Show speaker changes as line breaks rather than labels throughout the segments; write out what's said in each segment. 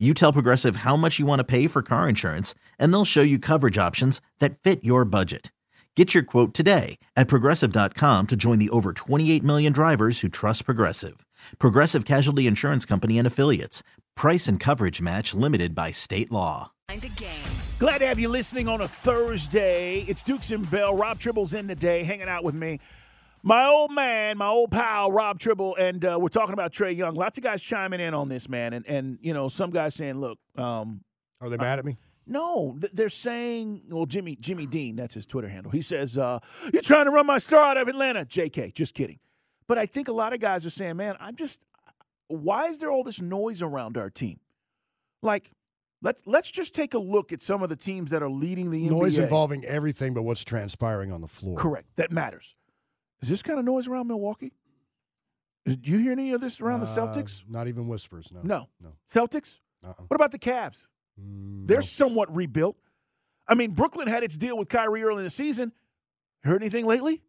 You tell Progressive how much you want to pay for car insurance, and they'll show you coverage options that fit your budget. Get your quote today at progressive.com to join the over 28 million drivers who trust Progressive. Progressive Casualty Insurance Company and Affiliates. Price and coverage match limited by state law.
Glad to have you listening on a Thursday. It's Dukes and Bell. Rob Tribble's in today, hanging out with me. My old man, my old pal, Rob Tribble, and uh, we're talking about Trae Young. Lots of guys chiming in on this, man, and and you know some guys saying, "Look, um,
Are they mad at me?
no, they're saying, well, Jimmy Jimmy Dean, that's his Twitter handle. He says, uh, "You're trying to run my star out of Atlanta." J.K. Just kidding. But I think a lot of guys are saying, "Man, I'm just. Why is there all this noise around our team? Like, let's let's just take a look at some of the teams that are leading the
Noise
NBA.
involving everything but what's transpiring on the floor.
Correct. That matters. Is this kind of noise around Milwaukee? Did you hear any of this around the
Uh,
Celtics?
Not even whispers. No.
No.
No.
Celtics?
Uh-uh.
What about the Cavs?
Mm,
They're
no.
somewhat rebuilt. I mean, Brooklyn had its deal with Kyrie early in the season. Heard anything lately?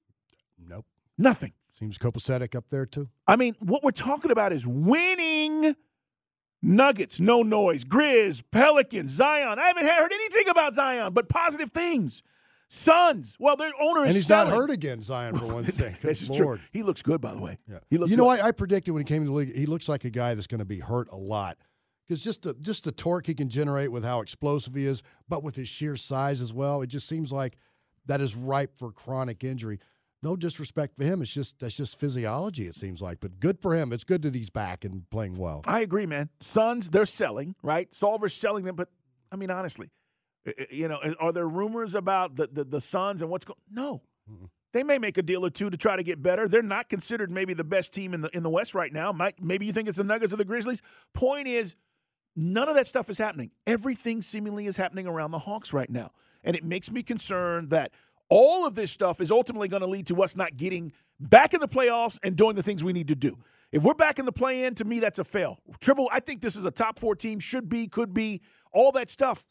Nope.
Nothing.
Seems copacetic up there too.
I mean, what we're talking about is winning. Nuggets, no noise. Grizz, Pelicans, Zion. I haven't heard anything about Zion, but positive things. Suns. Well, their owner is
And he's
selling.
not hurt again, Zion, for one thing.
this is
Good
true. He looks good, by the way.
Yeah.
He looks
you know,
good.
I, I predicted when he came to the league, he looks like a guy that's going to be hurt a lot. Because just the, just the torque he can generate with how explosive he is, but with his sheer size as well, it just seems like that is ripe for chronic injury. No disrespect for him. It's just that's just physiology, it seems like. But good for him. It's good that he's back and playing well.
I agree, man. Suns, they're selling, right? Sarver's selling them, but I mean, honestly, you know, are there rumors about the the, the Suns and what's going? No, they may make a deal or two to try to get better. They're not considered maybe the best team in the in the West right now. Might, maybe you think it's the Nuggets or the Grizzlies. Point is, none of that stuff is happening. Everything seemingly is happening around the Hawks right now, and it makes me concerned that all of this stuff is ultimately going to lead to us not getting back in the playoffs and doing the things we need to do. If we're back in the play in, to me, that's a fail. Tribble, I think this is a top four team, should be, could be, all that stuff.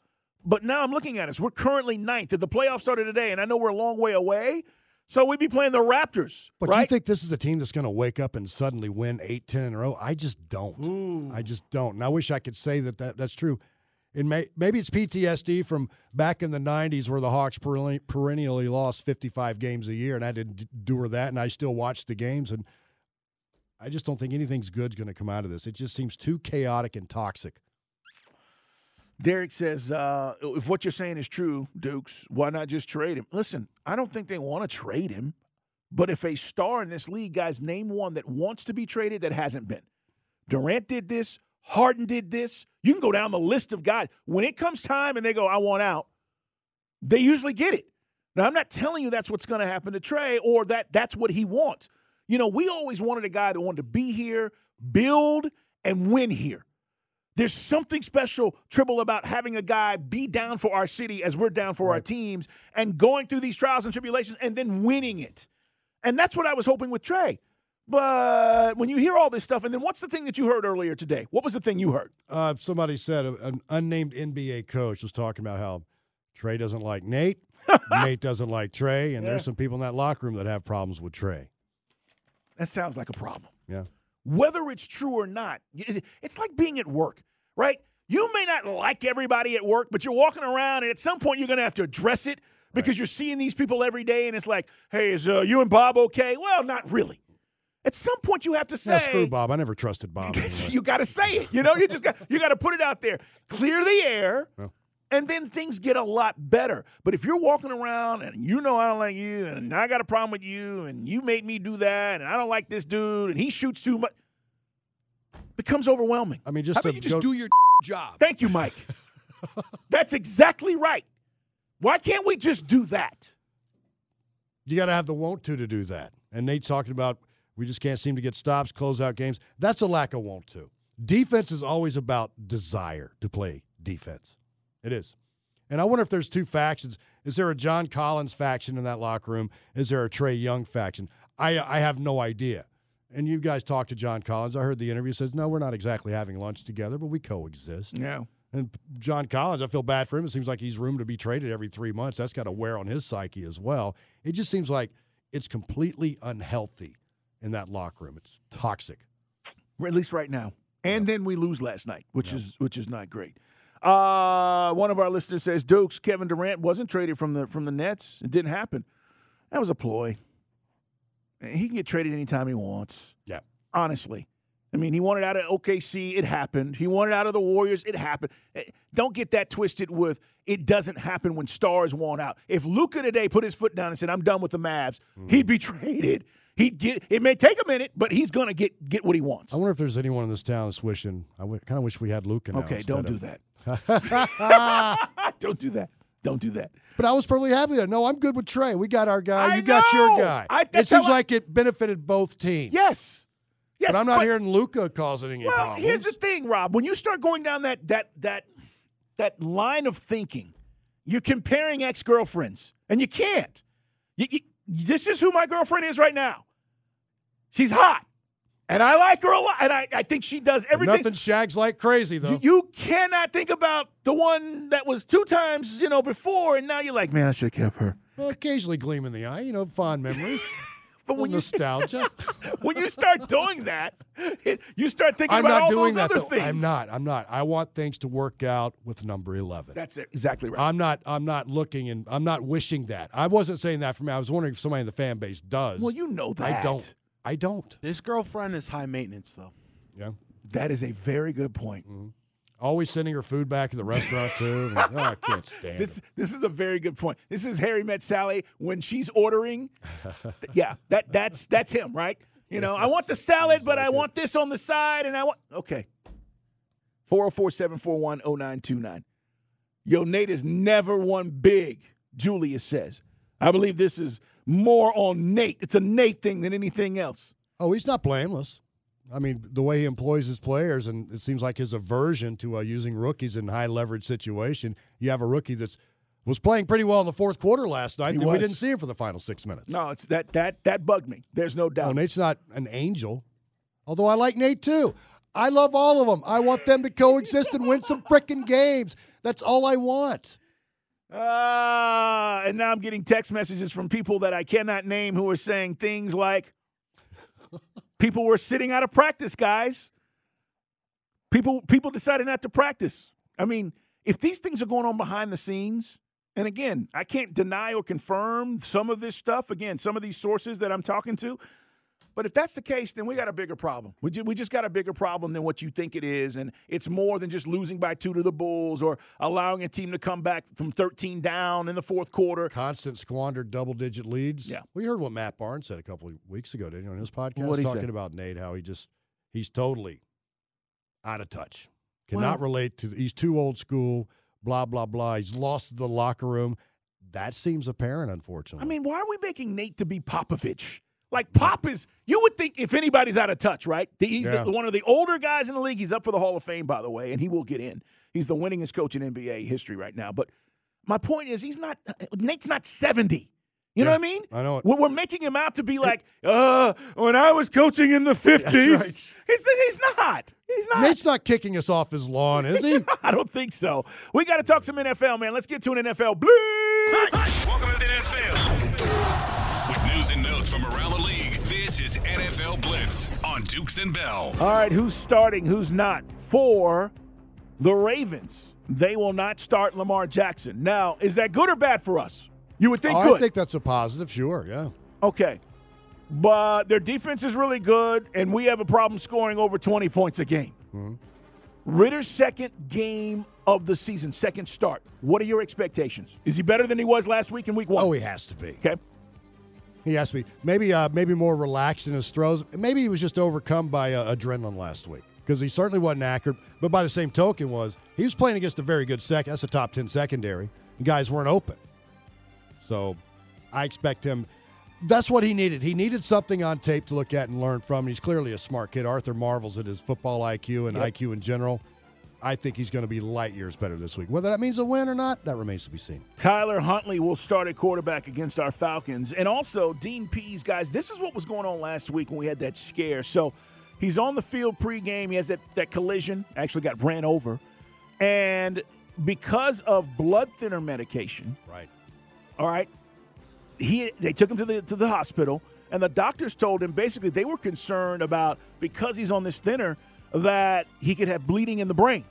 But now I'm looking at us. We're currently ninth. If the playoffs started today, and I know we're a long way away, so we'd be playing the Raptors.
But do you think this is a team that's going to wake up and suddenly win eight, ten in a row? I just don't. I just don't. And I wish I could say that, that that's true. And may, maybe it's PTSD from back in the 90s where the Hawks perennially lost 55 games a year, and I didn't do that, and I still watched the games. And I just don't think anything's good's going to come out of this. It just seems too chaotic and toxic.
Derek says, uh, if what you're saying is true, Dukes, why not just trade him? Listen, I don't think they want to trade him. But if a star in this league, guys, name one that wants to be traded that hasn't been. Durant did this. Harden did this. You can go down the list of guys. When it comes time and they go, I want out, they usually get it. Now, I'm not telling you that's what's going to happen to Trae or that that's what he wants. You know, we always wanted a guy that wanted to be here, build, and win here. There's something special, Tribble, about having a guy be down for our city as we're down for our teams and going through these trials and tribulations and then winning it. And that's what I was hoping with Trae. But when you hear all this stuff, and then what's the thing that you heard earlier today? What was the thing you heard?
Uh, somebody said an unnamed NBA coach was talking about how Trae doesn't like Nate, Nate doesn't like Trae, and
Yeah.
there's some people in that locker room that have problems with Trae.
That sounds like a problem.
Yeah.
Whether it's true or not, it's like being at work, right? You may not like everybody at work, but you're walking around, and at some point you're going to have to address it because you're seeing these people every day, and it's like, hey, is uh, you and Bob okay? Well, not really. At some point, you have to say,
Yeah, screw Bob. I never trusted Bob.
you got to say it. You know, you just got you got to put it out there, clear the air,
Well.
And then things get a lot better. But if you're walking around and you know I don't like you, and I got a problem with you, and you made me do that, and I don't like this dude, and he shoots too much, becomes overwhelming.
I mean,
How
just
about you just
go,
do your job?
Thank you, Mike. That's exactly right. Why can't we just do that?
you got to have the want to to do that. And Nate's talking about we just can't seem to get stops, close out games. That's a lack of want to. Defense is always about desire to play defense. It is. And I wonder if there's two factions. Is there a John Collins faction in that locker room? Is there a Trae Young faction? I I have no idea. And you guys talked to John Collins. I heard the interview says, no, we're not exactly having lunch together, but we coexist.
Yeah.
And John Collins, I feel bad for him. It seems like he's room to be traded every three months. That's got to wear on his psyche as well. It just seems like it's completely unhealthy in that locker room. It's toxic.
At least right now. And then we lose last night, which is which is not great. Uh, one of our listeners says Dukes Kevin Durant wasn't traded from the from the Nets. It didn't happen. That was a ploy. He can get traded anytime he wants.
Yeah.
Honestly. I mean, he wanted out of OKC. It happened. He wanted out of the Warriors. It happened. Eh, Don't get that twisted with it doesn't happen when stars want out. If Luka today put his foot down and said, I'm done with the Mavs, he'd be traded. He'd get it may take a minute, but he's gonna get get what he wants.
I wonder if there's anyone in this town that's wishing. I w- kind of wish we had Luka.
Okay, don't do that. don't do that. Don't do that.
But I was perfectly happy there. No, I'm good with Trae. We got our guy.
I
you got your guy.
I-
it seems
I-
like it benefited both teams.
Yes. Yes.
But I'm not hearing Luka causing any
Well,
problems.
here's the thing, Rob. When you start going down that that that that line of thinking, you're comparing ex girlfriends, and you can't. You, you- this is who my girlfriend is right now. She's hot, and I like her a lot, and I, I think she does everything.
Nothing shags like crazy though.
You, you cannot think about the one that was two times, you know, before, and now you're like, man, I should have kept her.
well, occasionally gleam in the eye. You know, fond memories.
But when you
nostalgia.
when you start doing that, it, you start thinking
I'm
about
not
all
doing
those
that
other
though.
things.
I'm not. I'm not. I want things to work out with number 11.
That's it. Exactly right.
I'm not. I'm not looking and I'm not wishing that. I wasn't saying that for me. I was wondering if somebody in the fan base does.
well, you know that.
I don't. I don't.
This girlfriend is high maintenance, though.
Yeah.
That is a very good point. Mm-hmm.
Always sending her food back at the restaurant too. Like, oh, I can't stand
This
it.
this is a very good point. This is Harry met Sally when she's ordering. yeah, that that's that's him, right? You know, I want the salad, but I want this on the side, and I want okay. 404-741-0929. Yo, Nate has never won big, Julius says. I believe this is more on Nate. It's a Nate thing than anything else.
Oh, he's not blameless. I mean, the way he employs his players, and it seems like his aversion to uh, using rookies in high leverage situation. You have a rookie that's was playing pretty well in the fourth quarter last night. Then we didn't see him for the final six minutes.
No, it's that that that bugged me. There's no doubt.
No, Nate's not an angel. Although I like Nate too. I love all of them. I want them to coexist and win some frickin' games. That's all I want.
Ah, and now I'm getting text messages from people that I cannot name who are saying things like, "People were sitting out of practice, guys. People, people decided not to practice. I mean, if these things are going on behind the scenes, and again, I can't deny or confirm some of this stuff. Again, some of these sources that I'm talking to." But if that's the case, then we got a bigger problem. We, ju- we just got a bigger problem than what you think it is. And it's more than just losing by two to the Bulls or allowing a team to come back from 13 down in the fourth quarter.
Constant squandered double digit leads.
Yeah.
We heard what Matt Barnes said a couple of weeks ago, didn't you, on his podcast?
What'd
talking about Nate, how he just he's totally out of touch. Cannot
Well-
relate to he's too old school, blah, blah, blah. He's lost the locker room. That seems apparent, unfortunately.
I mean, why are we making Nate to be Popovich? Like Pop is, you would think if anybody's out of touch, right? The- He's
Yeah.
the, one of the older guys in the league. He's up for the Hall of Fame, by the way, and he will get in. He's the winningest coach in NBA history right now. But my point is, he's not. Nate's not seventy. You know what I mean?
I know it.
We're, we're making him out to be like, uh, when I was coaching in the fifties.
right.
He's, he's not. He's not.
Nate's not kicking us off his lawn, is he?
I don't think so. We got to talk some NFL, man. Let's get to an NFL bleep.
Welcome to the NFL. With news and notes from around the league, this is NFL Blitz on Dukes and Bell.
All right, who's starting, who's not? For the Ravens, they will not start Lamar Jackson. Now, is that good or bad for us? You would think
Oh,
good.
I think that's a positive, sure, yeah.
okay. But their defense is really good, and we have a problem scoring over 20 points a game.
Mm-hmm.
Ridder's second game of the season, second start. What are your expectations? Is he better than he was last week in week one?
Oh, he has to be.
okay.
He has to be. Maybe uh, maybe more relaxed in his throws. Maybe he was just overcome by uh, adrenaline last week because he certainly wasn't accurate. But by the same token, was he was playing against a very good second. That's a top ten secondary. And guys weren't open, so I expect him. That's what he needed. He needed something on tape to look at and learn from. He's clearly a smart kid. Arthur marvels at his football IQ and
Yep.
IQ in general. I think he's going to be light years better this week. Whether that means a win or not, that remains to be seen.
Tyler Huntley will start at quarterback against our Falcons. And also, Dean Pees, guys, this is what was going on last week when we had that scare. So he's on the field pregame. He has that, that collision, actually got ran over. And because of blood thinner medication,
Right.
all right, he they took him to the to the hospital, and the doctors told him basically they were concerned about because he's on this thinner that he could have bleeding in the brain.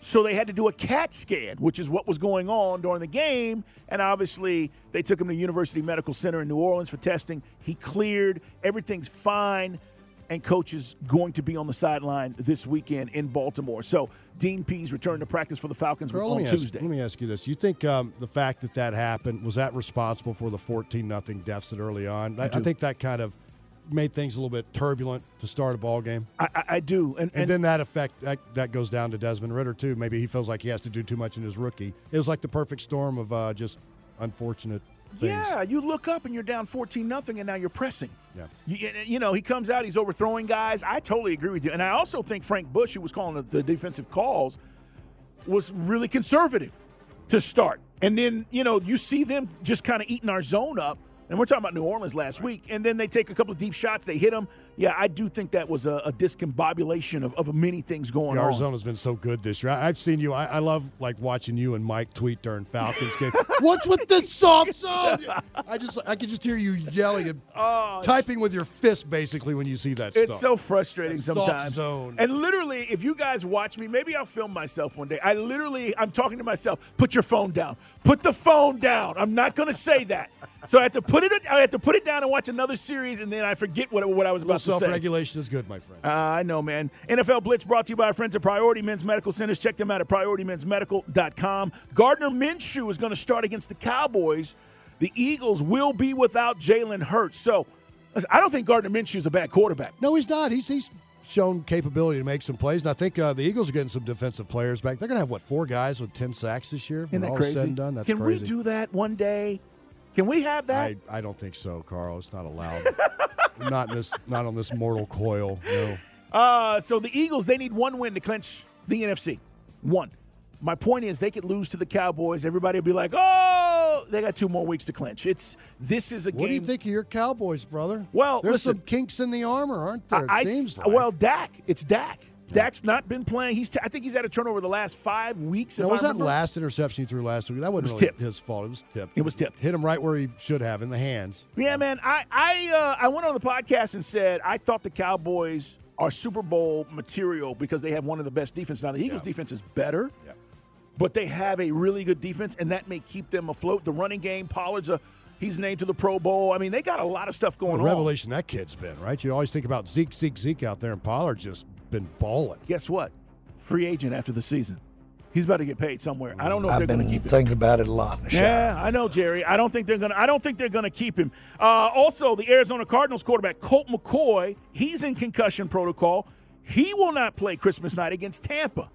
So they had to do a CAT scan, which is what was going on during the game. And obviously, they took him to University Medical Center in New Orleans for testing. He cleared. Everything's fine. And coach is going to be on the sideline this weekend in Baltimore. So Dean Pees returned to practice for the Falcons
Earl,
on
let
Tuesday.
Ask, let me ask you this: You think um, the fact that that happened was that responsible for the fourteen nothing deficit early on? I, I think that kind of made things a little bit turbulent to start a ball game.
I, I, do. And,
And, then that effect that, that goes down to Desmond Ridder too. Maybe he feels like he has to do too much in his rookie. It was like the perfect storm of uh, just unfortunate things.
Yeah, you look up and you're down 14 nothing, and now you're pressing.
Yeah.
You, you know, he comes out, he's overthrowing guys. I totally agree with you. And I also think Frank Bush, who was calling the, the defensive calls, was really conservative to start. And then, you know, you see them just kind of eating our zone up. And we're talking about New Orleans last week. And then they take a couple of deep shots, they hit them. Yeah, I do think that was a, a discombobulation of, of many things going
Yeah,
on.
Arizona's been so good this year. I, I've seen you. I, I love like watching you and Mike tweet during Falcons game. What's with this soft zone? I just I can just hear you yelling and oh, typing with your fist basically when you see that
Oh, It's
stuff.
so frustrating
That
sometimes.
zone.
And literally, if you guys watch me, maybe I'll film myself one day. I literally, I'm talking to myself. Put your phone down. Put the phone down. I'm not going to say that. So I have to put it. I had to put it down and watch another series, and then I forget what what I was about to say.
self-regulation is good, my friend.
Uh, I know, man. NFL Blitz brought to you by our friends at Priority Men's Medical Centers. Check them out at PriorityMen'sMedical.com. Gardner Minshew is going to start against the Cowboys. The Eagles will be without Jalen Hurts. So I don't think Gardner Minshew is a bad quarterback.
No, he's not. He's he's shown capability to make some plays. And I think uh, the Eagles are getting some defensive players back. They're going to have what four guys with ten sacks this year.
Isn't
when all
crazy?
said and done, that's
Can
crazy.
we do that one day? Can we have that?
I, I don't think so, Carl. It's not allowed. not in this. Not on this mortal coil. No.
Uh, so the Eagles, they need one win to clinch the NFC. One. My point is, they could lose to the Cowboys. Everybody will be like, "Oh, they got two more weeks to clinch." It's this is a
What
game.
do you think of your Cowboys, brother?
Well,
there's
listen.
some kinks in the armor, aren't there? It
I,
seems like.
well, Dak. It's Dak. Dak's not been playing. He's. T- I think he's had a turnover the last five weeks.
now, was
I
that
remember.
last interception he threw last week? That wasn't
was
really
tipped.
his fault. It was tipped.
It was tipped.
Hit him right where he should have in the hands.
Yeah, man. I I uh, I went on the podcast and said I thought the Cowboys are Super Bowl material because they have one of the best defenses. Now the Eagles' defense is better,
Yeah.
but they have a really good defense, and that may keep them afloat. The running game, Pollard's a he's named to the Pro Bowl. I mean, they got a lot of stuff going
The
on.
revelation that kid's been, right? You always think about Zeke, Zeke, Zeke out there, and Pollard just been balling.
Guess what? Free agent after the season. He's about to get paid somewhere. I don't know if
I've
they're going to
been
keep him.
thinking about it a lot in the shower.
Yeah, I know, Jerry. I don't think they're gonna. I don't think they're gonna keep him. Uh, also, the Arizona Cardinals quarterback Colt McCoy, he's in concussion protocol. He will not play Christmas night against Tampa.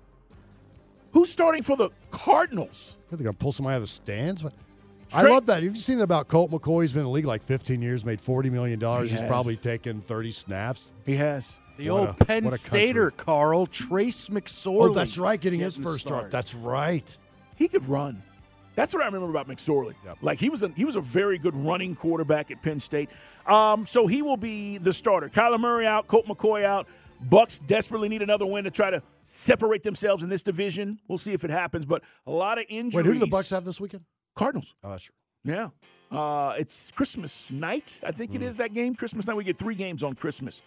Who's starting for the Cardinals?
They're going to pull somebody out of the stands. What- I love that. Have you seen about Colt McCoy? He's been in the league like 15 years, made $40 million.
He
He's
has.
probably taken 30 snaps.
He has.
The
What
old
a-
Penn Stater. Carl Trace McSorley.
Oh, that's right, getting his
getting
first start. That's right.
He could run. That's what I remember about McSorley.
Yep.
Like he was a he was a very good running quarterback at Penn State. Um, so he will be the starter. Kyler Murray out, Colt McCoy out. Bucks desperately need another win to try to separate themselves in this division. We'll see if it happens, but a lot of injuries.
Wait, who do the Bucks have this weekend?
Cardinals.
Oh, that's
Yeah. Uh, it's Christmas night. I think
Mm.
it is that game. Christmas night. We get three games on Christmas.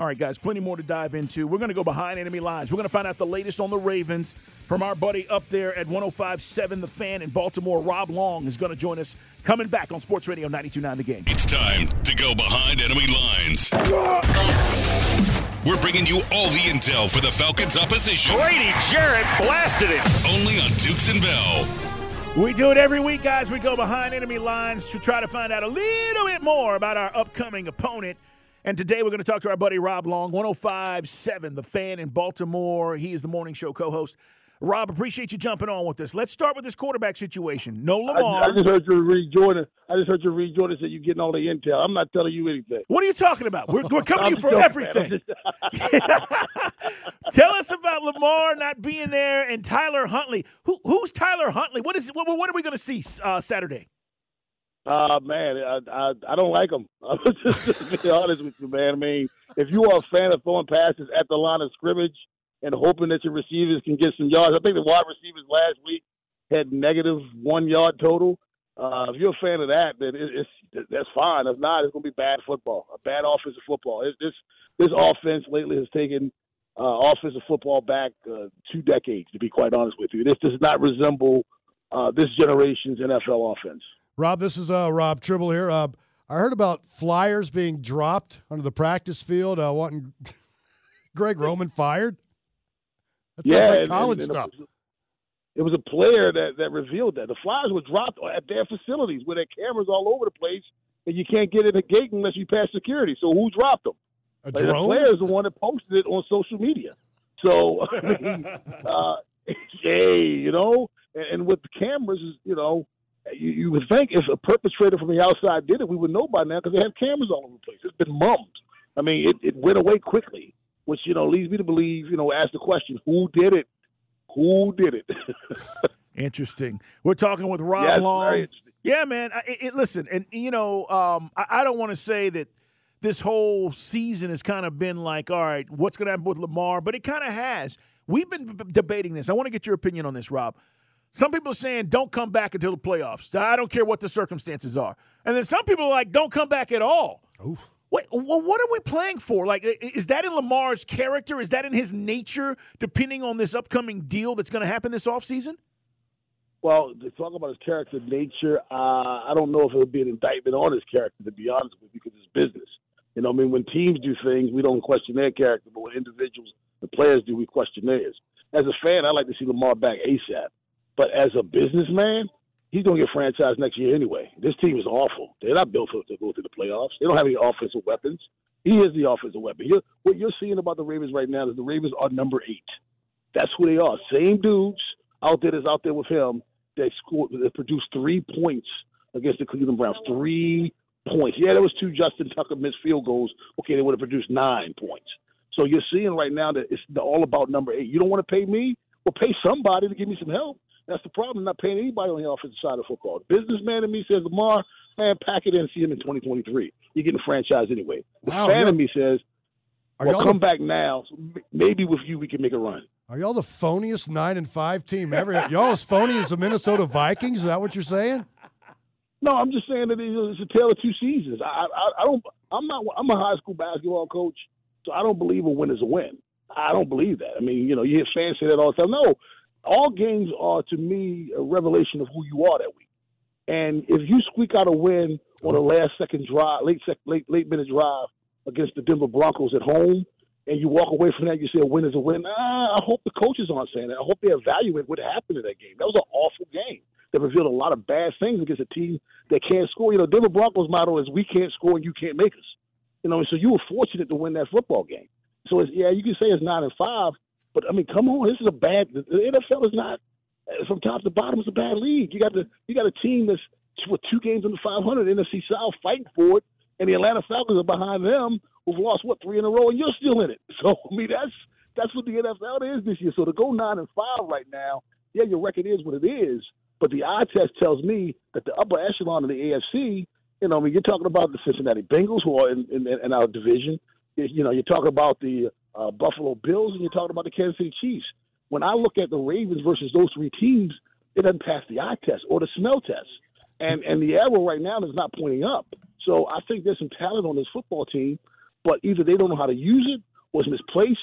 All right, guys, plenty more to dive into. We're going to go behind enemy lines. We're going to find out the latest on the Ravens from our buddy up there at 1057 The Fan in Baltimore. Rob Long is going to join us coming back on Sports Radio 929 The Game.
It's time to go behind enemy lines. We're bringing you all the intel for the Falcons' opposition.
Grady Jarrett blasted it.
Only on Dukes and Bell.
We do it every week, guys. We go behind enemy lines to try to find out a little bit more about our upcoming opponent. And today we're going to talk to our buddy Rob Long, 1057 The Fan in Baltimore. He is the morning show co host. Rob, appreciate you jumping on with us. Let's start with this quarterback situation. No Lamar.
I just heard you read Jordan. I just heard you read Jordan say you're getting all the intel. I'm not telling you anything.
what are you talking about? We're, we're coming to you for
joking,
everything.
just-
Tell us about Lamar not being there and Tyler Huntley. Who, who's Tyler Huntley? What is what, what are we going to see uh, Saturday?
Uh man, I, I I don't like him. I'm just to be honest with you, man. I mean, if you are a fan of throwing passes at the line of scrimmage and hoping that your receivers can get some yards, I think the wide receivers last week had negative one yard total. Uh, if you're a fan of that, then it, it's that's fine. If not, it's going to be bad football, a bad offensive football. It, this this offense lately has taken uh, offensive football back uh, two decades. To be quite honest with you, this does not resemble uh, this generation's NFL offense.
Rob, this is uh, Rob Tribble here. Uh, I heard about flyers being dropped onto the practice field, uh, wanting Greg Roman fired. That sounds like college
and- and
stuff.
It was, a player that, that revealed that the flyers were dropped at their facilities with their cameras all over the place, and you can't get in the gate unless you pass security. So who dropped them?
A
Like, the player is the one that posted it on social media. So I mean, uh, hey, you know, and, and with the cameras, you know, you, you would think if a perpetrator from the outside did it, we would know by now because they have cameras all over the place. It's been mummed. I mean, it, it went away quickly, which you know leads me to believe, you know, ask the question, who did it? Who did it?
Interesting. We're talking with Rob
Yes,
Long. Yeah, man. I, it, listen, and you know, um, I, I don't want to say that this whole season has kind of been like, all right, what's going to happen with Lamar? But it kind of has. We've been b- debating this. I want to get your opinion on this, Rob. Some people are saying don't come back until the playoffs. I don't care what the circumstances are. And then some people are like, don't come back at all.
Oof.
Wait, well, what are we playing for? Like, is that in Lamar's character? Is that in his nature, depending on this upcoming deal that's going to happen this offseason?
Well, to talk about his character nature, uh, I don't know if it would be an indictment on his character, to be honest with you, because it's business. You know, I mean, when teams do things, we don't question their character, but when individuals, the players do, we question theirs. As a fan, I like to see Lamar back ASAP. But as a businessman, he's going to get franchised next year anyway. This team is awful. They're not built to, to go to the playoffs. They don't have any offensive weapons. He is the offensive weapon. You're, what you're seeing about the Ravens right now is the Ravens are number eight. That's who they are. Same dudes out there that's out there with him that scored that produced three points against the Cleveland Browns. Three points. Yeah, there was two Justin Tucker missed field goals. Okay, they would have produced nine points. So you're seeing right now that it's all about number eight. You don't want to pay me? Well, pay somebody to give me some help. That's the problem. I'm not paying anybody on the offensive side of football. Businessman in me says, Lamar, man, pack it in and see him in 2023. You're getting franchise anyway. The
Wow,
fan in me says, well, come
the,
back now. Maybe with you we can make a run.
are y'all the phoniest nine and five team ever? y'all as phony as the Minnesota Vikings? Is that what you're saying?
No, I'm just saying that it's a tale of two seasons. I, I, I don't. I'm not. I'm a high school basketball coach, so I don't believe a win is a win. I don't believe that. I mean, you know, you hear fans say that all the time. No, all games are to me a revelation of who you are that week. And if you squeak out a win on a last second drive, late sec, late late minute drive against the Denver Broncos at home, and you walk away from that, you say a win is a win. Ah, I hope the coaches aren't saying that. I hope they evaluate what happened in that game. That was an awful game that revealed a lot of bad things against a team that can't score. You know, Denver Broncos motto is "We can't score and you can't make us." You know, so you were fortunate to win that football game. So it's, yeah, you can say it's nine and five, but I mean, come on, this is a bad. The NFL is not from top to bottom. It's a bad league. You got the you got a team that's with two games under 500 NFC South fighting for it, and the Atlanta Falcons are behind them, who've lost what three in a row, and you're still in it. So I mean, that's that's what the NFL is this year. So to go nine and five right now, yeah, your record is what it is, but the eye test tells me that the upper echelon of the AFC, you know, I mean, you're talking about the Cincinnati Bengals who are in, in, in our division. You know, you're talking about the uh, Buffalo Bills, and you're talking about the Kansas City Chiefs. When I look at the Ravens versus those three teams, it doesn't pass the eye test or the smell test, and and the arrow right now is not pointing up. So I think there's some talent on this football team, but either they don't know how to use it or it's misplaced.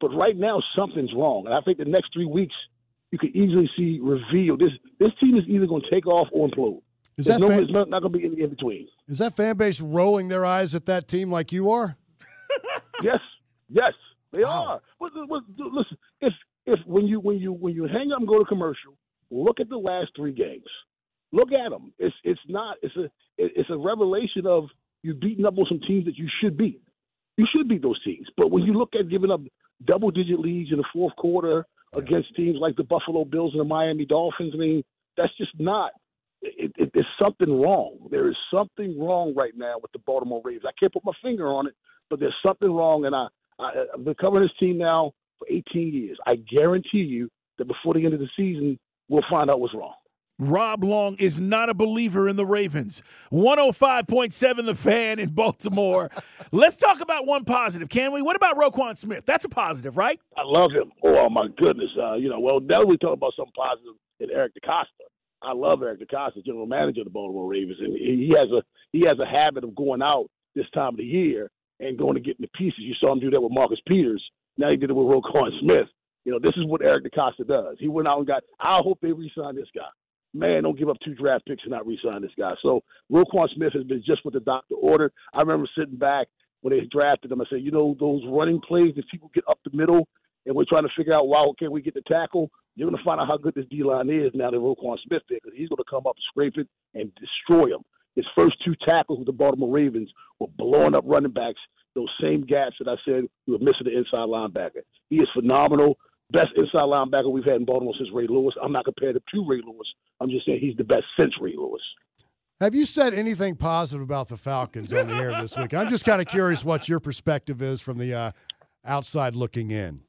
But right now something's wrong, and I think the next three weeks you could easily see reveal this. This team is either going to take off or implode.
Is
There's
that
no,
fan,
it's not, not going to be any in between.
is that fan base rolling their eyes at that team like you are?
Yes, yes, they
Wow.
are. But, but listen, if if when you when you when you hang up and go to commercial, look at the last three games. Look at them. It's it's not. It's a it's a revelation of you beating up on some teams that you should beat. You should beat those teams. But when you look at giving up double digit leads in the fourth quarter against teams like the Buffalo Bills and the Miami Dolphins. I mean, that's just not. It, it, there's something wrong. There is something wrong right now with the Baltimore Ravens. I can't put my finger on it, but there's something wrong. And I, I I've been covering this team now for 18 years. I guarantee you that before the end of the season, we'll find out what's wrong.
Rob Long is not a believer in the Ravens. 105.7 The Fan in Baltimore. Let's talk about one positive, can we? What about Roquan Smith? That's a positive, right?
I love him. Oh, my goodness. Uh, you know, well, now we talk about something positive in Eric DeCosta. I love Eric DeCosta, general manager of the Baltimore Ravens, and he has a he has a habit of going out this time of the year and going to get in the pieces. You saw him do that with Marcus Peters. Now he did it with Roquan Smith. You know, this is what Eric DeCosta does. He went out and got. I hope they re-sign this guy man, don't give up two draft picks and not re-sign this guy. So Roquan Smith has been just what the doctor ordered. I remember sitting back when they drafted him. I said, you know, those running plays that people get up the middle and we're trying to figure out why can't we get the tackle. You're going to find out how good this D line is now that Roquan Smith did because he's going to come up, scrape it, and destroy them. His first two tackles with the Baltimore Ravens were blowing up running backs. Those same gaps that I said we were missing the inside linebacker. He is phenomenal best inside linebacker we've had in Baltimore since Ray Lewis. I'm not comparing him to Ray Lewis. I'm just saying he's the best since Ray Lewis.
Have you said anything positive about the Falcons on the air this week? I'm just kind of curious what your perspective is from the uh, outside looking in.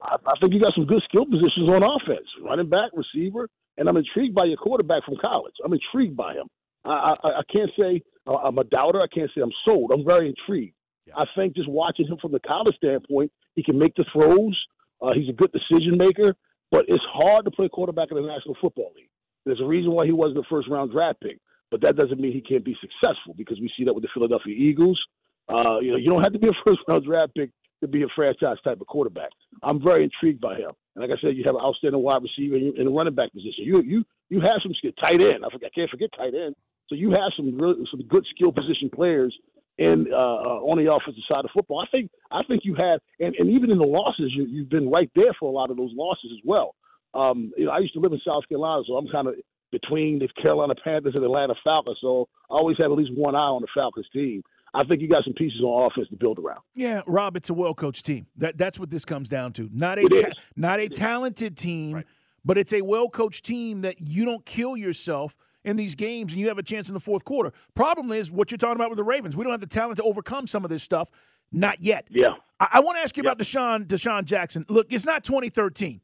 I, I think you got some good skill positions on offense, running back, receiver, and I'm intrigued by your quarterback from college. I'm intrigued by him. I, I, I can't say I'm a doubter. I can't say I'm sold. I'm very intrigued. Yeah. I think just watching him from the college standpoint, he can make the throws. Uh, he's a good decision maker, but it's hard to play quarterback in the National Football League. There's a reason why he wasn't a first round draft pick, but that doesn't mean he can't be successful because we see that with the Philadelphia Eagles. Uh, you know, you don't have to be a first round draft pick to be a franchise type of quarterback. I'm very intrigued by him. And like I said, you have an outstanding wide receiver in the running back position. You you you have some skill tight end. I forget, I can't forget tight end. So you have some real, some good skill position players in uh, uh, on the offensive side of football. I think I think you had, and, and even in the losses, you, you've been right there for a lot of those losses as well. Um, you know, I used to live in South Carolina, so I'm kind of between the Carolina Panthers and Atlanta Falcons. So I always have at least one eye on the Falcons team. I think you got some pieces on offense to build around.
Yeah, Rob, it's a well coached team. That that's what this comes down to. Not a ta- not a talented team, right. but it's a well coached team that you don't kill yourself in these games and you have a chance in the fourth quarter. Problem is what you're talking about with the Ravens. We don't have the talent to overcome some of this stuff. Not yet.
Yeah.
I, I want to ask you yeah. about DeSean, DeSean Jackson. Look, it's not 2013.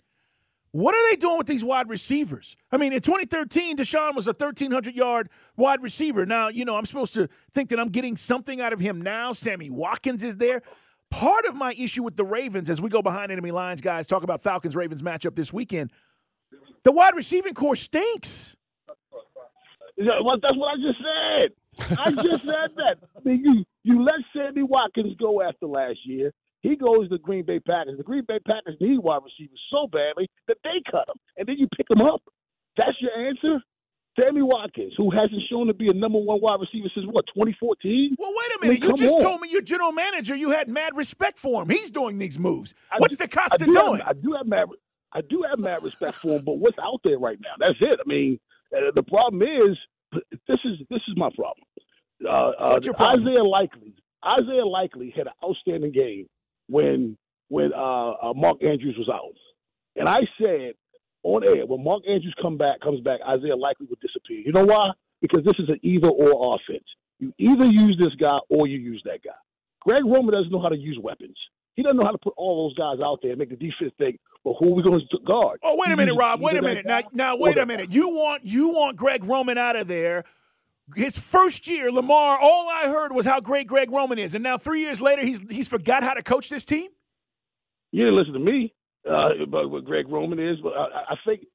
What are they doing with these wide receivers? I mean, in 2013, DeSean was a 1,300 yard wide receiver. Now, you know, I'm supposed to think that I'm getting something out of him now. Sammy Watkins is there. Part of my issue with the Ravens, as we go behind enemy lines, guys, talk about Falcons Ravens matchup this weekend, the wide receiving corps stinks.
Well, that's what I just said. I just said that. I mean, you you let Sammy Watkins go after last year. He goes to the Green Bay Packers. The Green Bay Packers need wide receivers so badly that they cut him, and then you pick him up. That's your answer. Sammy Watkins, who hasn't shown to be a number one wide receiver since what 2014.
Well, wait a minute. I mean, you just on. told me your general manager. You had mad respect for him. He's doing these moves. What's do, DeCosta
do
doing?
Have, I do have mad. I do have mad respect for him, but what's out there right now? That's it. I mean, the problem is this is this is my problem. Uh, uh, problem? Isaiah Likely, Isaiah Likely had an outstanding game when when uh, uh, Mark Andrews was out, and I said on air when Mark Andrews come back comes back, Isaiah Likely would disappear. You know why? Because this is an either or offense. You either use this guy or you use that guy. Greg Roman doesn't know how to use weapons. He doesn't know how to put all those guys out there and make the defense think, well, who are we going to guard?
Oh, wait a minute, Rob. Wait a minute. Now, now, wait a minute. You want you want Greg Roman out of there. His first year, Lamar. All I heard was how great Greg Roman is, and now three years later, he's he's forgot how to coach this team.
You didn't listen to me uh, about what Greg Roman is, but I, I think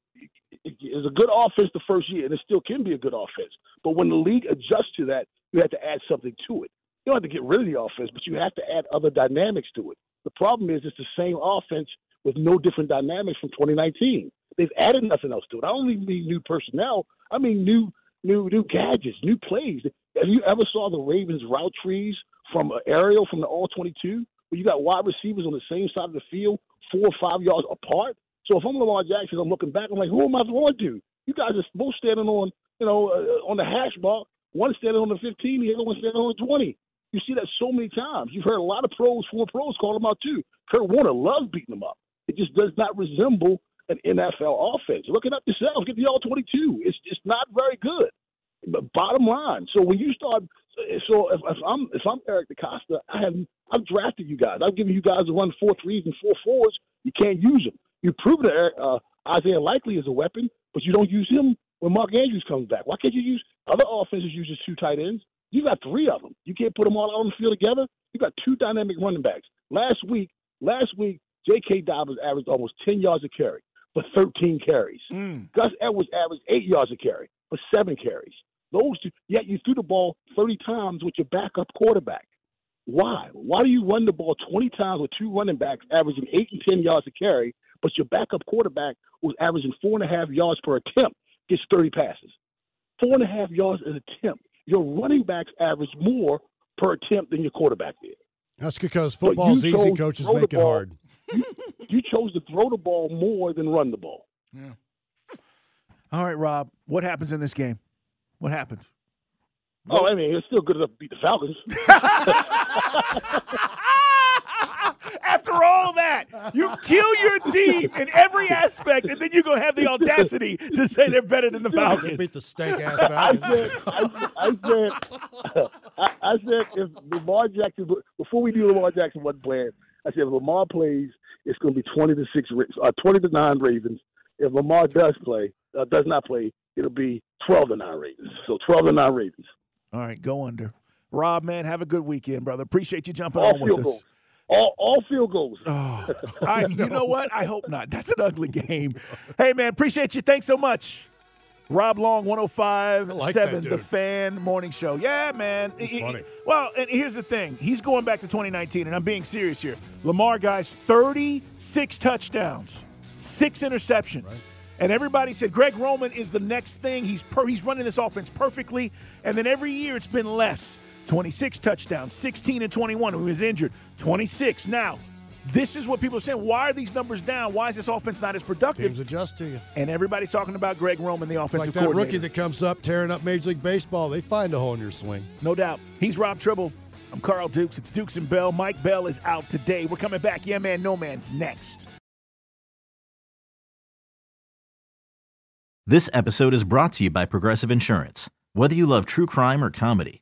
it's a good offense the first year, and it still can be a good offense. But when the league adjusts to that, you have to add something to it. You don't have to get rid of the offense, but you have to add other dynamics to it. The problem is it's the same offense with no different dynamics from 2019. They've added nothing else to it. I don't even mean new personnel. I mean new new new gadgets, new plays. Have you ever saw the Ravens route trees from aerial from the All 22 where you got wide receivers on the same side of the field, four or five yards apart? So if I'm Lamar Jackson, I'm looking back. I'm like, who am I throwing to? You guys are both standing on, you know, uh, on the hash mark. One standing on the 15, the other one standing on the 20. You see that so many times. You've heard a lot of pros, former pros, call them out too. Kurt Warner loves beating them up. It just does not resemble an NFL offense. Look it up yourself. Get the all 22. It's it's not very good. But bottom line, so when you start, so if, if I'm if I'm Eric DeCosta, I have I've drafted you guys. I've given you guys a run four threes and four fours. You can't use them. You prove that uh, Isaiah Likely is a weapon, but you don't use him when Mark Andrews comes back. Why can't you use other offenses Use uses two tight ends? You got three of them. You can't put them all out on the field together. You got two dynamic running backs. Last week, last week, J.K. Dobbins averaged almost 10 yards a carry for 13 carries.
Mm.
Gus Edwards averaged eight yards a carry for seven carries. Those two, yet you threw the ball 30 times with your backup quarterback. Why? Why do you run the ball 20 times with two running backs averaging eight and 10 yards a carry, but your backup quarterback was averaging four and a half yards per attempt, gets 30 passes? Four and a half yards an attempt. Your running backs average more per attempt than your quarterback did.
That's because
But you
football's easy, coaches make it
ball.
hard.
You chose to throw the ball more than run the ball. Yeah.
All right, Rob. What happens in this game? What happens?
Oh, I mean, it's still good enough to beat the Falcons.
After all that, you kill your team in every aspect, and then you go have the audacity to say they're better than the
Beat
Falcons.
the stank ass
I said, I, I said, I, I said, if Lamar Jackson, before we knew Lamar Jackson wasn't playing, I said if Lamar plays, it's going to be twenty to six, uh, twenty to nine Ravens. If Lamar does play, uh, does not play, it'll be twelve to nine Ravens. So twelve to nine Ravens.
All right, go under. Rob, man, have a good weekend, brother. Appreciate you jumping
All
on with us.
goals. All, all field goals.
Oh, I, you know what? I hope not. That's an ugly game. Hey, man, appreciate you. Thanks so much. Rob Long, 105
like
7,
that
the fan morning show. Yeah, man. He-
funny.
Well, and here's the thing. He's going back to 2019, and I'm being serious here. Lamar, guys, 36 touchdowns, six interceptions. And everybody said Greg Roman is the next thing. He's per, he's running this offense perfectly. And then every year it's been less. 26 touchdowns, 16 and 21 when he was injured. 26 now. This is what people are saying. Why are these numbers down? Why is this offense not as productive?
Teams adjust to you.
And everybody's talking about Greg Roman, the
It's
offensive
like that
coordinator.
rookie that comes up tearing up Major League Baseball. They find a hole in your swing.
No doubt. He's Rob Tribble. I'm Carl Dukes. It's Dukes and Bell. Mike Bell is out today. We're coming back. Yeah, man, no man's next.
This episode is brought to you by Progressive Insurance. Whether you love true crime or comedy,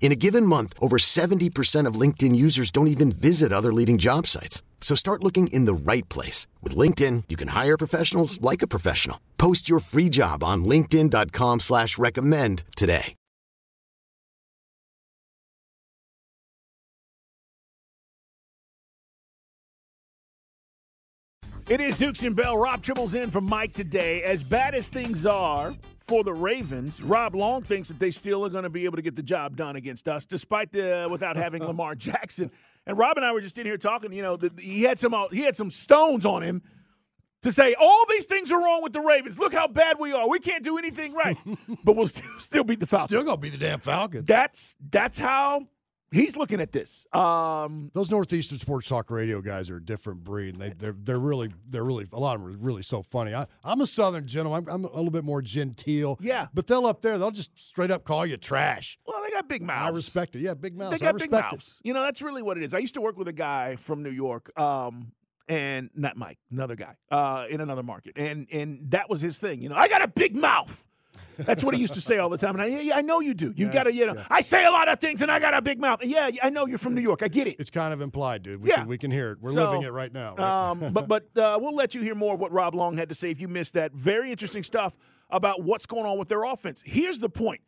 In a given month, over 70% of LinkedIn users don't even visit other leading job sites. So start looking in the right place. With LinkedIn, you can hire professionals like a professional. Post your free job on linkedin.com slash recommend today.
It is Dukes and Bell. Rob Tribble's in from Mike today. As bad as things are for the Ravens, Rob Long thinks that they still are going to be able to get the job done against us, despite the without having Lamar Jackson. And Rob and I were just in here talking. You know, the, he had some uh, he had some stones on him to say all these things are wrong with the Ravens. Look how bad we are. We can't do anything right, but we'll still, still beat the Falcons.
Still gonna be the damn Falcons.
That's that's how he's looking at this. Um,
Those Northeastern Sports Talk Radio guys are a different breed. They, they're they're really they're really a lot of them are really so funny. I, I'm a Southern gentleman. I'm, I'm a little bit more genteel.
Yeah.
but they'll up there they'll just straight up call you trash.
well, they got big mouths.
I respect it. Yeah, big mouths.
They
I
got big mouths. You know, that's really what it is. I used to work with a guy from New York, um, and not Mike, another guy uh, in another market, and and that was his thing. You know, I got a big mouth. That's what he used to say all the time. And I, I know you do. You
Yeah,
got to, you know,
yeah.
I say a lot of things, and I got a big mouth. Yeah, I know you're from New York. I get it.
It's kind of implied, dude. We
Yeah.
can, we can hear it. We're
So,
living it right now. right?
Um, but but uh, we'll let you hear more of what Rob Long had to say if you missed that. Very interesting stuff about what's going on with their offense. Here's the point.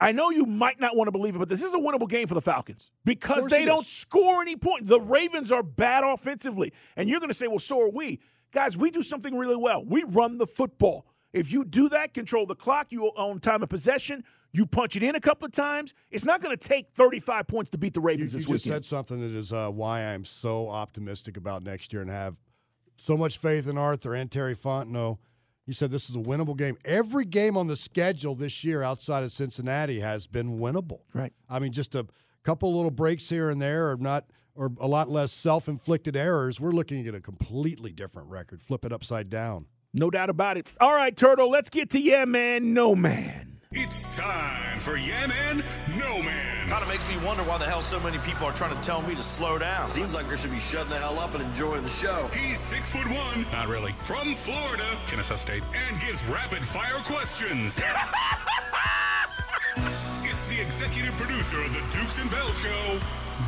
I know you might not want to believe it, but this is a winnable game for the Falcons because they don't
is.
score any points. The Ravens are bad offensively. And you're going to say, well, so are we. Guys, we do something really well. We run the football. If you do that, control the clock, you own time of possession, you punch it in a couple of times, it's not going to take 35 points to beat the
you,
Ravens
you
this
just
weekend.
said something that is uh, why I'm so optimistic about next year and have so much faith in Arthur and Terry Fontenot. You said this is a winnable game. Every game on the schedule this year outside of Cincinnati has been winnable.
Right.
I mean, just a couple little breaks here and there, or not, or a lot less self-inflicted errors. We're looking at a completely different record. Flip it upside down.
No doubt about it. All right, Turtle, let's get to Yeah Man, No Man.
It's time for Yeah Man, No Man.
Kind of makes me wonder why the hell so many people are trying to tell me to slow down. Seems like they should be shutting the hell up and enjoying the show.
He's six foot one, not really, from Florida, Kennesaw State, and gives rapid fire questions. it's the executive producer of the Dukes and Bell Show,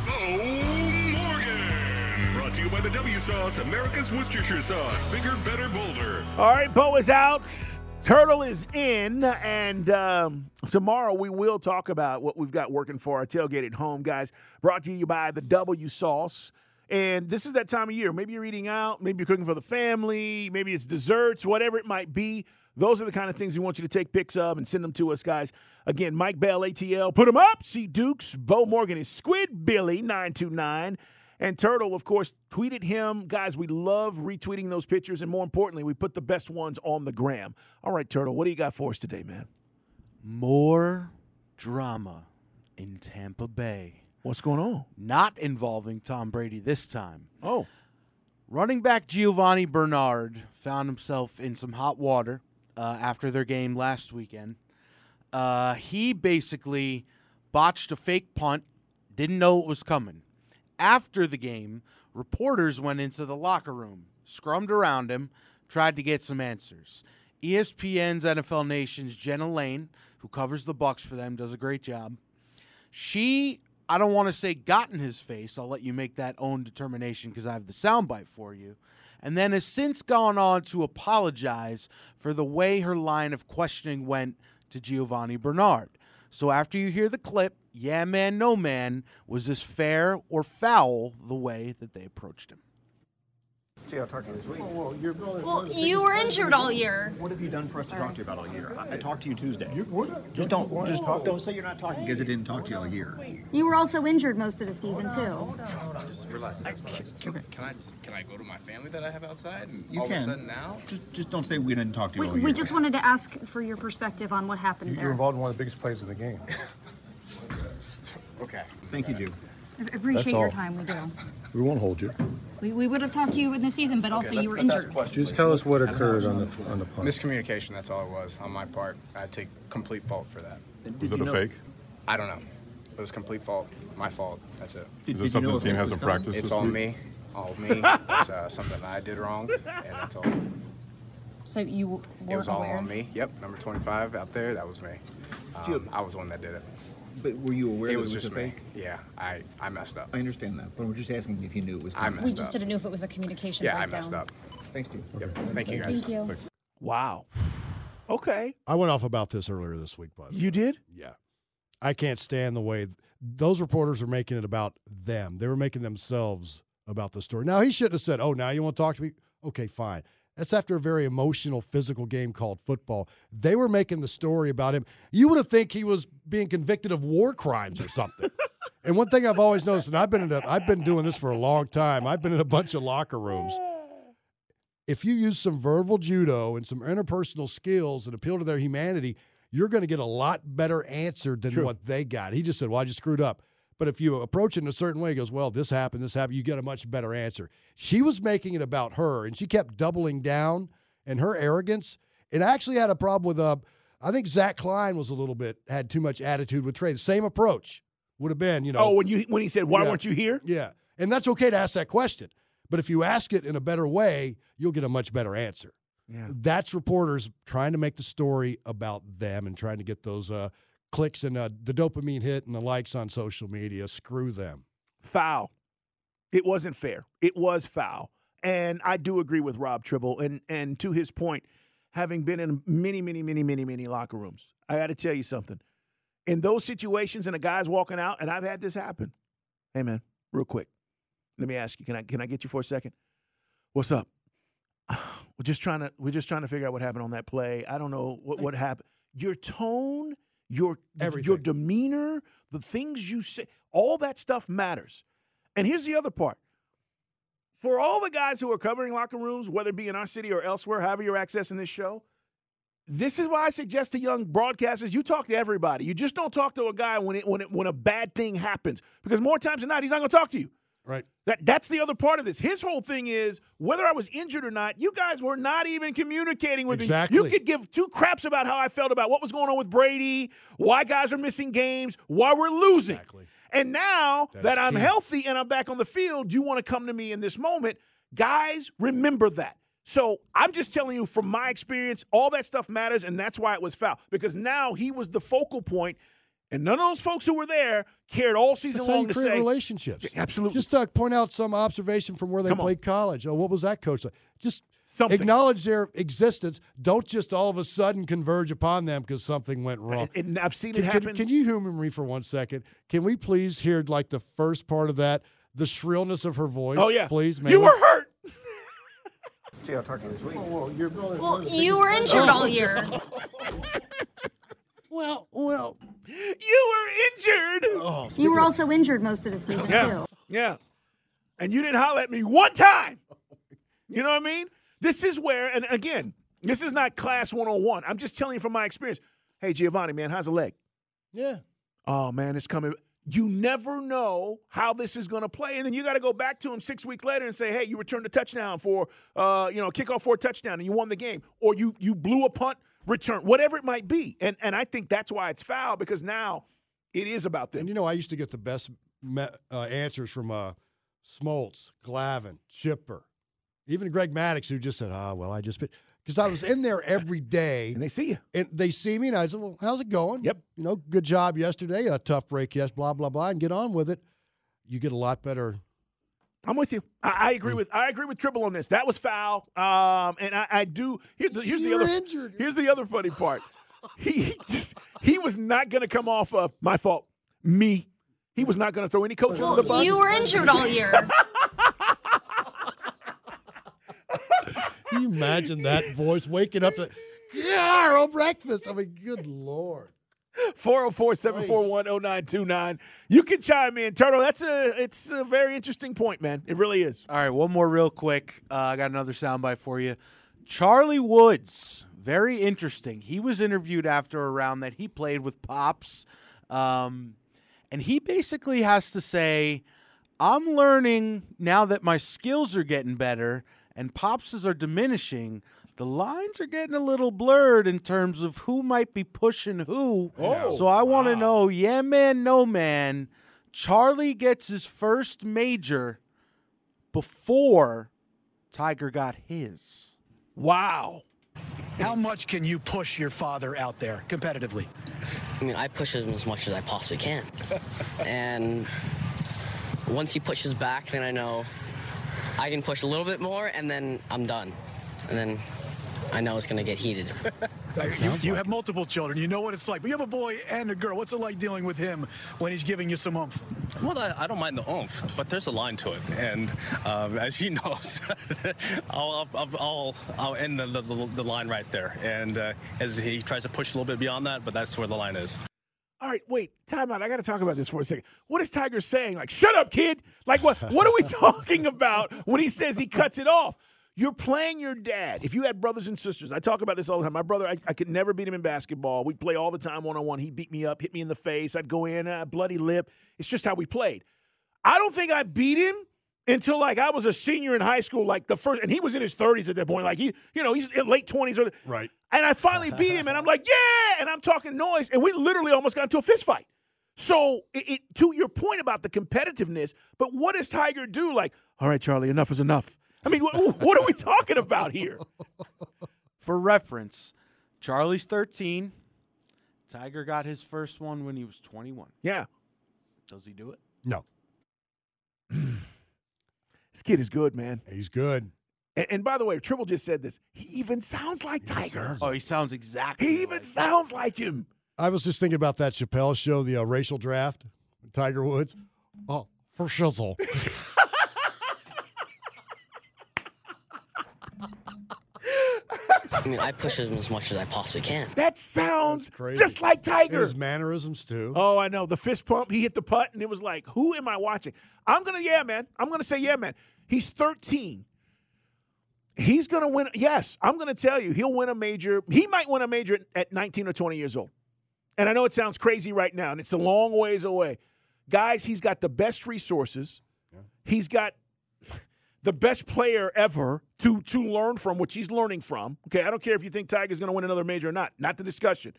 Bo Morgan. Brought to you by the W Sauce, America's Worcestershire sauce, bigger, better, bolder.
All right, Bo is out. Turtle is in, and um, tomorrow we will talk about what we've got working for our tailgate at home, guys. Brought to you by the W Sauce. And this is that time of year. Maybe you're eating out, maybe you're cooking for the family, maybe it's desserts, whatever it might be. Those are the kind of things we want you to take pics of and send them to us, guys. Again, Mike Bell, ATL, put them up. See Dukes. Bo Morgan is Squid Billy, 929. And Turtle, of course, tweeted him. Guys, we love retweeting those pictures. And more importantly, we put the best ones on the gram. All right, Turtle, what do you got for us today, man?
More drama in Tampa Bay.
What's going on?
Not involving Tom Brady this time.
Oh,
Running back Giovani Bernard found himself in some hot water uh, after their game last weekend. Uh, he basically botched a fake punt, didn't know it was coming. After the game, reporters went into the locker room, scrummed around him, tried to get some answers. ESPN's NFL Nation's Jenna Laine, who covers the Bucs for them, does a great job. She, I don't want to say got in his face. I'll let you make that own determination because I have the soundbite for you. And then has since gone on to apologize for the way her line of questioning went to Giovani Bernard. So after you hear the clip, yeah, man, no man, was this fair or foul the way that they approached him?
Oh, well, you were injured all year.
What have you done for us to talk to you about all year? I, I talked to you Tuesday. Just don't, just talk, don't say you're not talking because I didn't talk to you all year.
You were also injured most of the season too.
Relax.
Can, can I can I go to my family that I have outside and
You
all
can.
of a sudden now?
Just, just don't say we didn't talk to you
We,
all year.
we just wanted to ask for your perspective on what happened you, there.
You're involved in one of the biggest plays of the game.
Okay.
Thank you, Gio.
I appreciate your
all.
time. We do.
We won't hold you.
We, we would have talked to you in the season, but also you were injured.
Just tell us what occurred on the on the punt.
Miscommunication. That's all it was on my part. I take complete fault for that.
Was it a fake?
I don't know. It was complete fault. My fault. That's it.
Is this something the team hasn't practiced
It's
this
all
week?
me. All me. it's uh, something I did wrong, and that's all.
So you weren't
It was all on me. Yep, number 25 out there. That was me. Um, I was the one that did it.
But were you aware
It
that
was
it was
just
a
me.
fake?
Yeah, I, I messed up.
I understand that, but I'm just asking if you knew it was.
I
coming.
We
messed
just
up.
didn't know if it was a communication
Yeah, I
breakdown.
messed up.
Thanks, Gio.
Yep. Thank you guys.
Thank you.
wow. Okay.
I went off about this earlier this week, bud.
You did?
Yeah. I can't stand the way those reporters are making it about them. They were making themselves about the story. Now, he shouldn't have said, Oh, now you want to talk to me? Okay, fine. That's after a very emotional, physical game called football. They were making the story about him. You would have think he was being convicted of war crimes or something. and one thing I've always noticed, and I've been in a, I've been doing this for a long time. I've been in a bunch of locker rooms. if you use some verbal judo and some interpersonal skills and appeal to their humanity, you're going to get a lot better answer than
True.
what they got. He just said, "Well, I just screwed up." But if you approach it in a certain way, he goes, "Well, this happened, this happened," you get a much better answer. She was making it about her, and she kept doubling down and her arrogance. It actually had a problem with uh, I think Zach Klein was a little bit had too much attitude with Trae. The same approach would have been, you know.
Oh, when you when he said, "Why
Yeah.
weren't you here?"
Yeah. And that's okay to ask that question. But if you ask it in a better way, you'll get a much better answer.
Yeah.
That's reporters trying to make the story about them and trying to get those uh, clicks and uh, the dopamine hit and the likes on social media. Screw them.
foul. It wasn't fair. It was foul. And I do agree with Rob Tribble. And and to his point, having been in many, many, many, many, many locker rooms, I got to tell you something. In those situations, and a guy's walking out, and I've had this happen. Hey man, real quick, let me ask you. Can I can I get you for a second? What's up? We're just trying to we're just trying to figure out what happened on that play. I don't know what what happened. Your tone, your your demeanor, the things you say, all that stuff matters. And here's the other part. For all the guys who are covering locker rooms, whether it be in our city or elsewhere, however you're accessing this show, this is why I suggest to young broadcasters you talk to everybody. You just don't talk to a guy when it when it when a bad thing happens because more times than not he's not going to talk to you.
Right.
That that's the other part of this. His whole thing is whether I was injured or not, you guys were not even communicating with
Exactly.
me. You could give two craps about how I felt about what was going on with Brady, why guys are missing games, why we're losing. And now
That
that, I'm
key.
healthy and I'm back on the field, you want to come to me in this moment. Guys, remember that. So I'm just telling you from my experience, all that stuff matters, and that's why it was foul. Because now he was the focal point, and none of those folks who were there cared all season
That's how
long
you
to
create
say
relationships.
absolutely.
Just uh, point out some observation from where they
Come on.
played college. Oh, what was that coach like? Just
Something.
acknowledge their existence. Don't just all of a sudden converge upon them because something went wrong.
And, and I've seen
Can,
it
can-
happen.
can you humor me for one second? Can we please hear like the first part of that, the shrillness of her voice?
oh yeah,
please. May
You were hurt.
Gee, I'll talk to you this week.
Well, you were injured all year.
Well, well.
You were injured.
Oh,
You were also injured most of the season
Yeah.
too.
Yeah. And you didn't holler at me one time. You know what I mean? This is where, and again, this is not class 101. I'm just telling you from my experience. Hey, Giovani, man, how's the leg?
Yeah.
Oh, man, it's coming. You never know how this is going to play. And then you got to go back to him six weeks later and say, hey, you returned a touchdown for, uh, you know, kickoff for a touchdown and you won the game. Or you you blew a punt return, whatever it might be. And, and I think that's why it's foul because now it is about them.
And you know, I used to get the best me- uh, answers from uh, Smoltz, Glavine, Chipper, even Greg Maddux, who just said, "Ah, well, I just because I was in there every day,
and they see you,
and they see me, and I said, "Well, how's it going?
Yep,
you know, good job yesterday, a tough break, yes, blah blah blah, and get on with it. You get a lot better.
I'm with you. I, I agree with I agree with Tribble on this. That was foul. Um, and I, I do. Here's the, here's
You're
other.
injured.
Here's the other funny part. He, he just he was not going to come off of my fault. Me. He was not going to throw any coach under the
Well,
bus.
you were injured all year.
Can you imagine that voice waking up to, yeah, Earl breakfast? I mean, good lord.
404-741-0929. You can chime in, Turtle. That's a it's a very interesting point, man. It really is.
All right, one more real quick. Uh, I got another soundbite for you. Charlie Woods, very interesting. He was interviewed after a round that he played with Pops, um, and he basically has to say, "I'm learning now that my skills are getting better and Pops's are diminishing." The lines are getting a little blurred in terms of who might be pushing who.
Oh,
so I want to know, yeah, man, no, man. Charlie gets his first major before Tiger got his.
Wow.
How much can you push your father out there competitively?
I mean, I push him as much as I possibly can. and once he pushes back, then I know I can push a little bit more, and then I'm done. And then I know it's going to get heated.
You, you have multiple children. You know what it's like. But you have a boy and a girl. What's it like dealing with him when he's giving you some oomph?
Well, I, I don't mind the oomph, but there's a line to it, and um, as he knows, I'll, I'll, I'll, I'll end the, the, the line right there. And uh, as he tries to push a little bit beyond that, but that's where the line is.
All right, wait, time out. I got to talk about this for a second. What is Tiger saying? Like, shut up, kid. Like, what? What are we talking about when he says he cuts it off? You're playing your dad. If you had brothers and sisters, I talk about this all the time. My brother, I, I could never beat him in basketball. We'd play all the time one on one. He beat me up, hit me in the face. I'd go in, uh, bloody lip. It's just how we played. I don't think I beat him until like I was a senior in high school, like the first, and he was in his 30s at that point. Like he, you know, he's in late 20s. Or,
right.
And I finally beat him, and I'm like, yeah, and I'm talking noise, and we literally almost got into a fist fight. So, it, it, to your point about the competitiveness, but what does Tiger do? Like, all right, Charlie, enough is enough. I mean, what, what are we talking about here?
For reference, Charlie's 13. Tiger got his first one when he was 21.
Yeah.
Does he do it?
No.
This kid is good, man.
He's good.
And, and by the way, Tribble just said this. He even sounds like Tiger.
Oh, he sounds exactly.
He even sounds like him.
I was just thinking about that Chappelle show, the uh, racial draft, Tiger Woods. Oh, for shizzle.
I mean, I push him as much as I possibly can.
That sounds
Crazy.
just like
And
Tiger.
his mannerisms, too.
Oh, I know. The fist pump, he hit the putt, and it was like, who am I watching? I'm going to, yeah, man. I'm going to say, yeah, man. He's 13. He's going to win. Yes, I'm going to tell you, he'll win a major. He might win a major at 19 or 20 years old. And I know it sounds crazy right now, and it's a long ways away. Guys, he's got the best resources. He's got the best player ever to to learn from, which he's learning from. Okay, I don't care if you think Tiger's going to win another major or not. Not the discussion.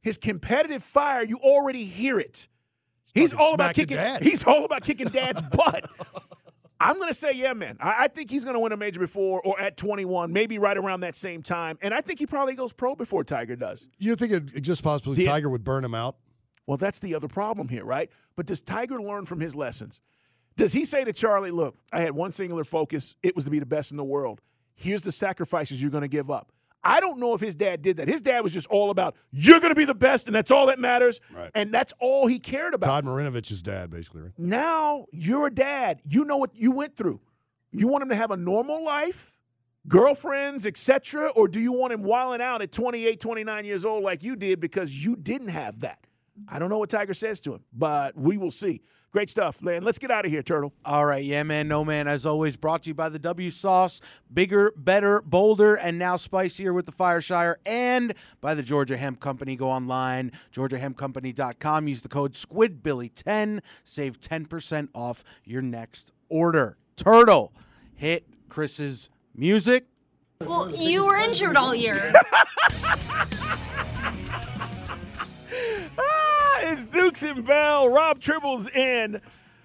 His competitive fire, you already hear it. He's
Fucking
all about kicking. He's all about kicking dad's butt. I'm going to say, yeah, man. I, I think he's going to win a major before or at 21, maybe right around that same time. And I think he probably goes pro before Tiger does.
You think it exists possibly Tiger would burn him out?
Well, that's the other problem here, right? But does Tiger learn from his lessons? Does he say to Charlie, look, I had one singular focus, it was to be the best in the world. Here's the sacrifices you're going to give up. I don't know if his dad did that. His dad was just all about, you're going to be the best, and that's all that matters.
Right.
And that's all he cared about.
Todd Marinovich's dad, basically, right?
Now you're a dad. You know what you went through. You want him to have a normal life, girlfriends, etc., or do you want him wilding out at 28, 29 years old like you did because you didn't have that? I don't know what Tiger says to him, but we will see. Great stuff, Lan. Let's get out of here, Turtle.
All right, yeah, man, no man. As always, brought to you by the W Sauce, bigger, better, bolder, and now spicier with the Fireshire, and by the Georgia Hemp Company. Go online, georgiahempcompany.com. Use the code SquidBilly10. Save 10% off your next order. Turtle, hit Chris's music.
Well, you were injured all year.
It's Dukes and Bell. Rob Tribble's in.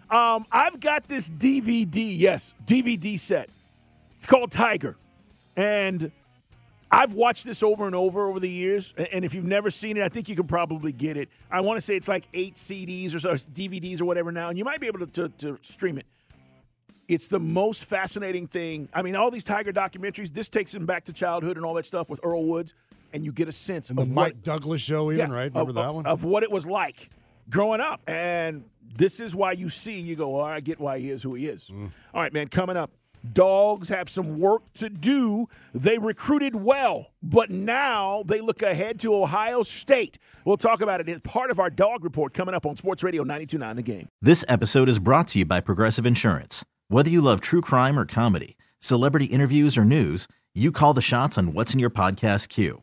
Um, I've got this DVD, yes, DVD set. It's called Tiger. And I've watched this over and over over the years. And if you've never seen it, I think you can probably get it. I want to say it's like eight CDs or so, DVDs or whatever now. And you might be able to, to, to stream it. It's the most fascinating thing. I mean, all these Tiger documentaries, this takes him back to childhood and all that stuff with Earl Woods. And you get a sense
And the
of
Mike
what,
Douglas show, even,
yeah,
right? Remember
of,
that
of-
one?
Of what it was like growing up. And this is why you see, you go, all right, I get why he is who he is.
Mm.
All right, man, coming up. Dogs have some work to do. They recruited well, but now they look ahead to Ohio State. We'll talk about it as part of our dog report coming up on Sports Radio 92.9 The Game.
This episode is brought to you by Progressive Insurance. Whether you love true crime or comedy, celebrity interviews or news, you call the shots on what's in your podcast queue.